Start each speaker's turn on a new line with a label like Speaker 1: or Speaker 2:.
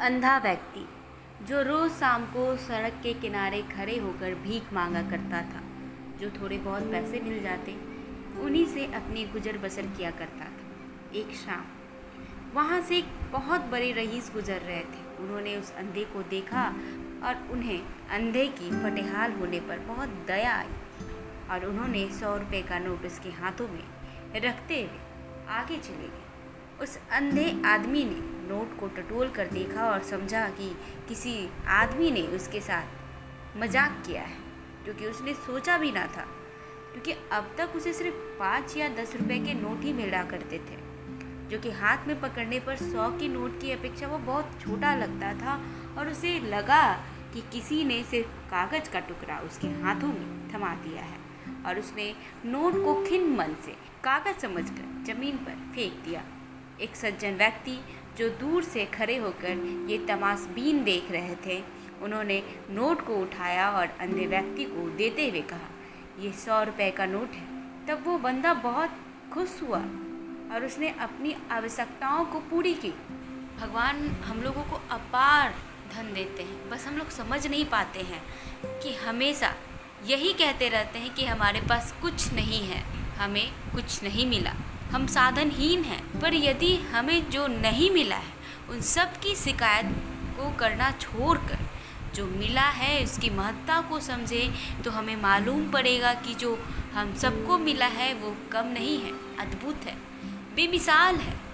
Speaker 1: अंधा व्यक्ति, जो रोज़ शाम को सड़क के किनारे खड़े होकर भीख मांगा करता था, जो थोड़े बहुत पैसे मिल जाते, उन्हीं से अपनी गुजर बसर किया करता था। एक शाम, वहाँ से एक बहुत बड़े रईस गुजर रहे थे। उन्होंने उस अंधे को देखा और उन्हें अंधे की फटेहाल होने पर बहुत दया आई और उन्होंने सौ रुपये का नोट उसके हाथों में रखते हुए आगे चले गए। उस अंधे आदमी ने नोट को टटोल कर देखा और समझा कि किसी आदमी ने उसके साथ मज़ाक किया है, क्योंकि उसने सोचा भी ना था, क्योंकि अब तक उसे सिर्फ़ पाँच या दस रुपए के नोट ही मिला करते थे, जो कि हाथ में पकड़ने पर सौ की नोट की अपेक्षा वो बहुत छोटा लगता था और उसे लगा कि किसी ने सिर्फ़ कागज़ का टुकड़ा उसके हाथों में थमा दिया है और उसने नोट को खिन मन से कागज़ समझकर ज़मीन पर फेंक दिया। एक सज्जन व्यक्ति जो दूर से खड़े होकर ये तमाशबीन देख रहे थे। उन्होंने नोट को उठाया और अंधे व्यक्ति को देते हुए कहा, ये सौ रुपये का नोट है। तब वो बंदा बहुत खुश हुआ और उसने अपनी आवश्यकताओं को पूरी की। भगवान, हम लोगों को अपार धन देते हैं। बस हम लोग समझ नहीं पाते हैं कि हमेशा यही कहते रहते हैं कि हमारे पास कुछ नहीं है। हमें कुछ नहीं मिला। हम साधनहीन हैं, पर यदि हमें जो नहीं मिला है, उन सब की शिकायत को करना छोड़कर जो मिला है, उसकी महत्ता को समझें तो हमें मालूम पड़ेगा कि जो हम सबको मिला है, वो कम नहीं है, अद्भुत है, बेमिसाल है।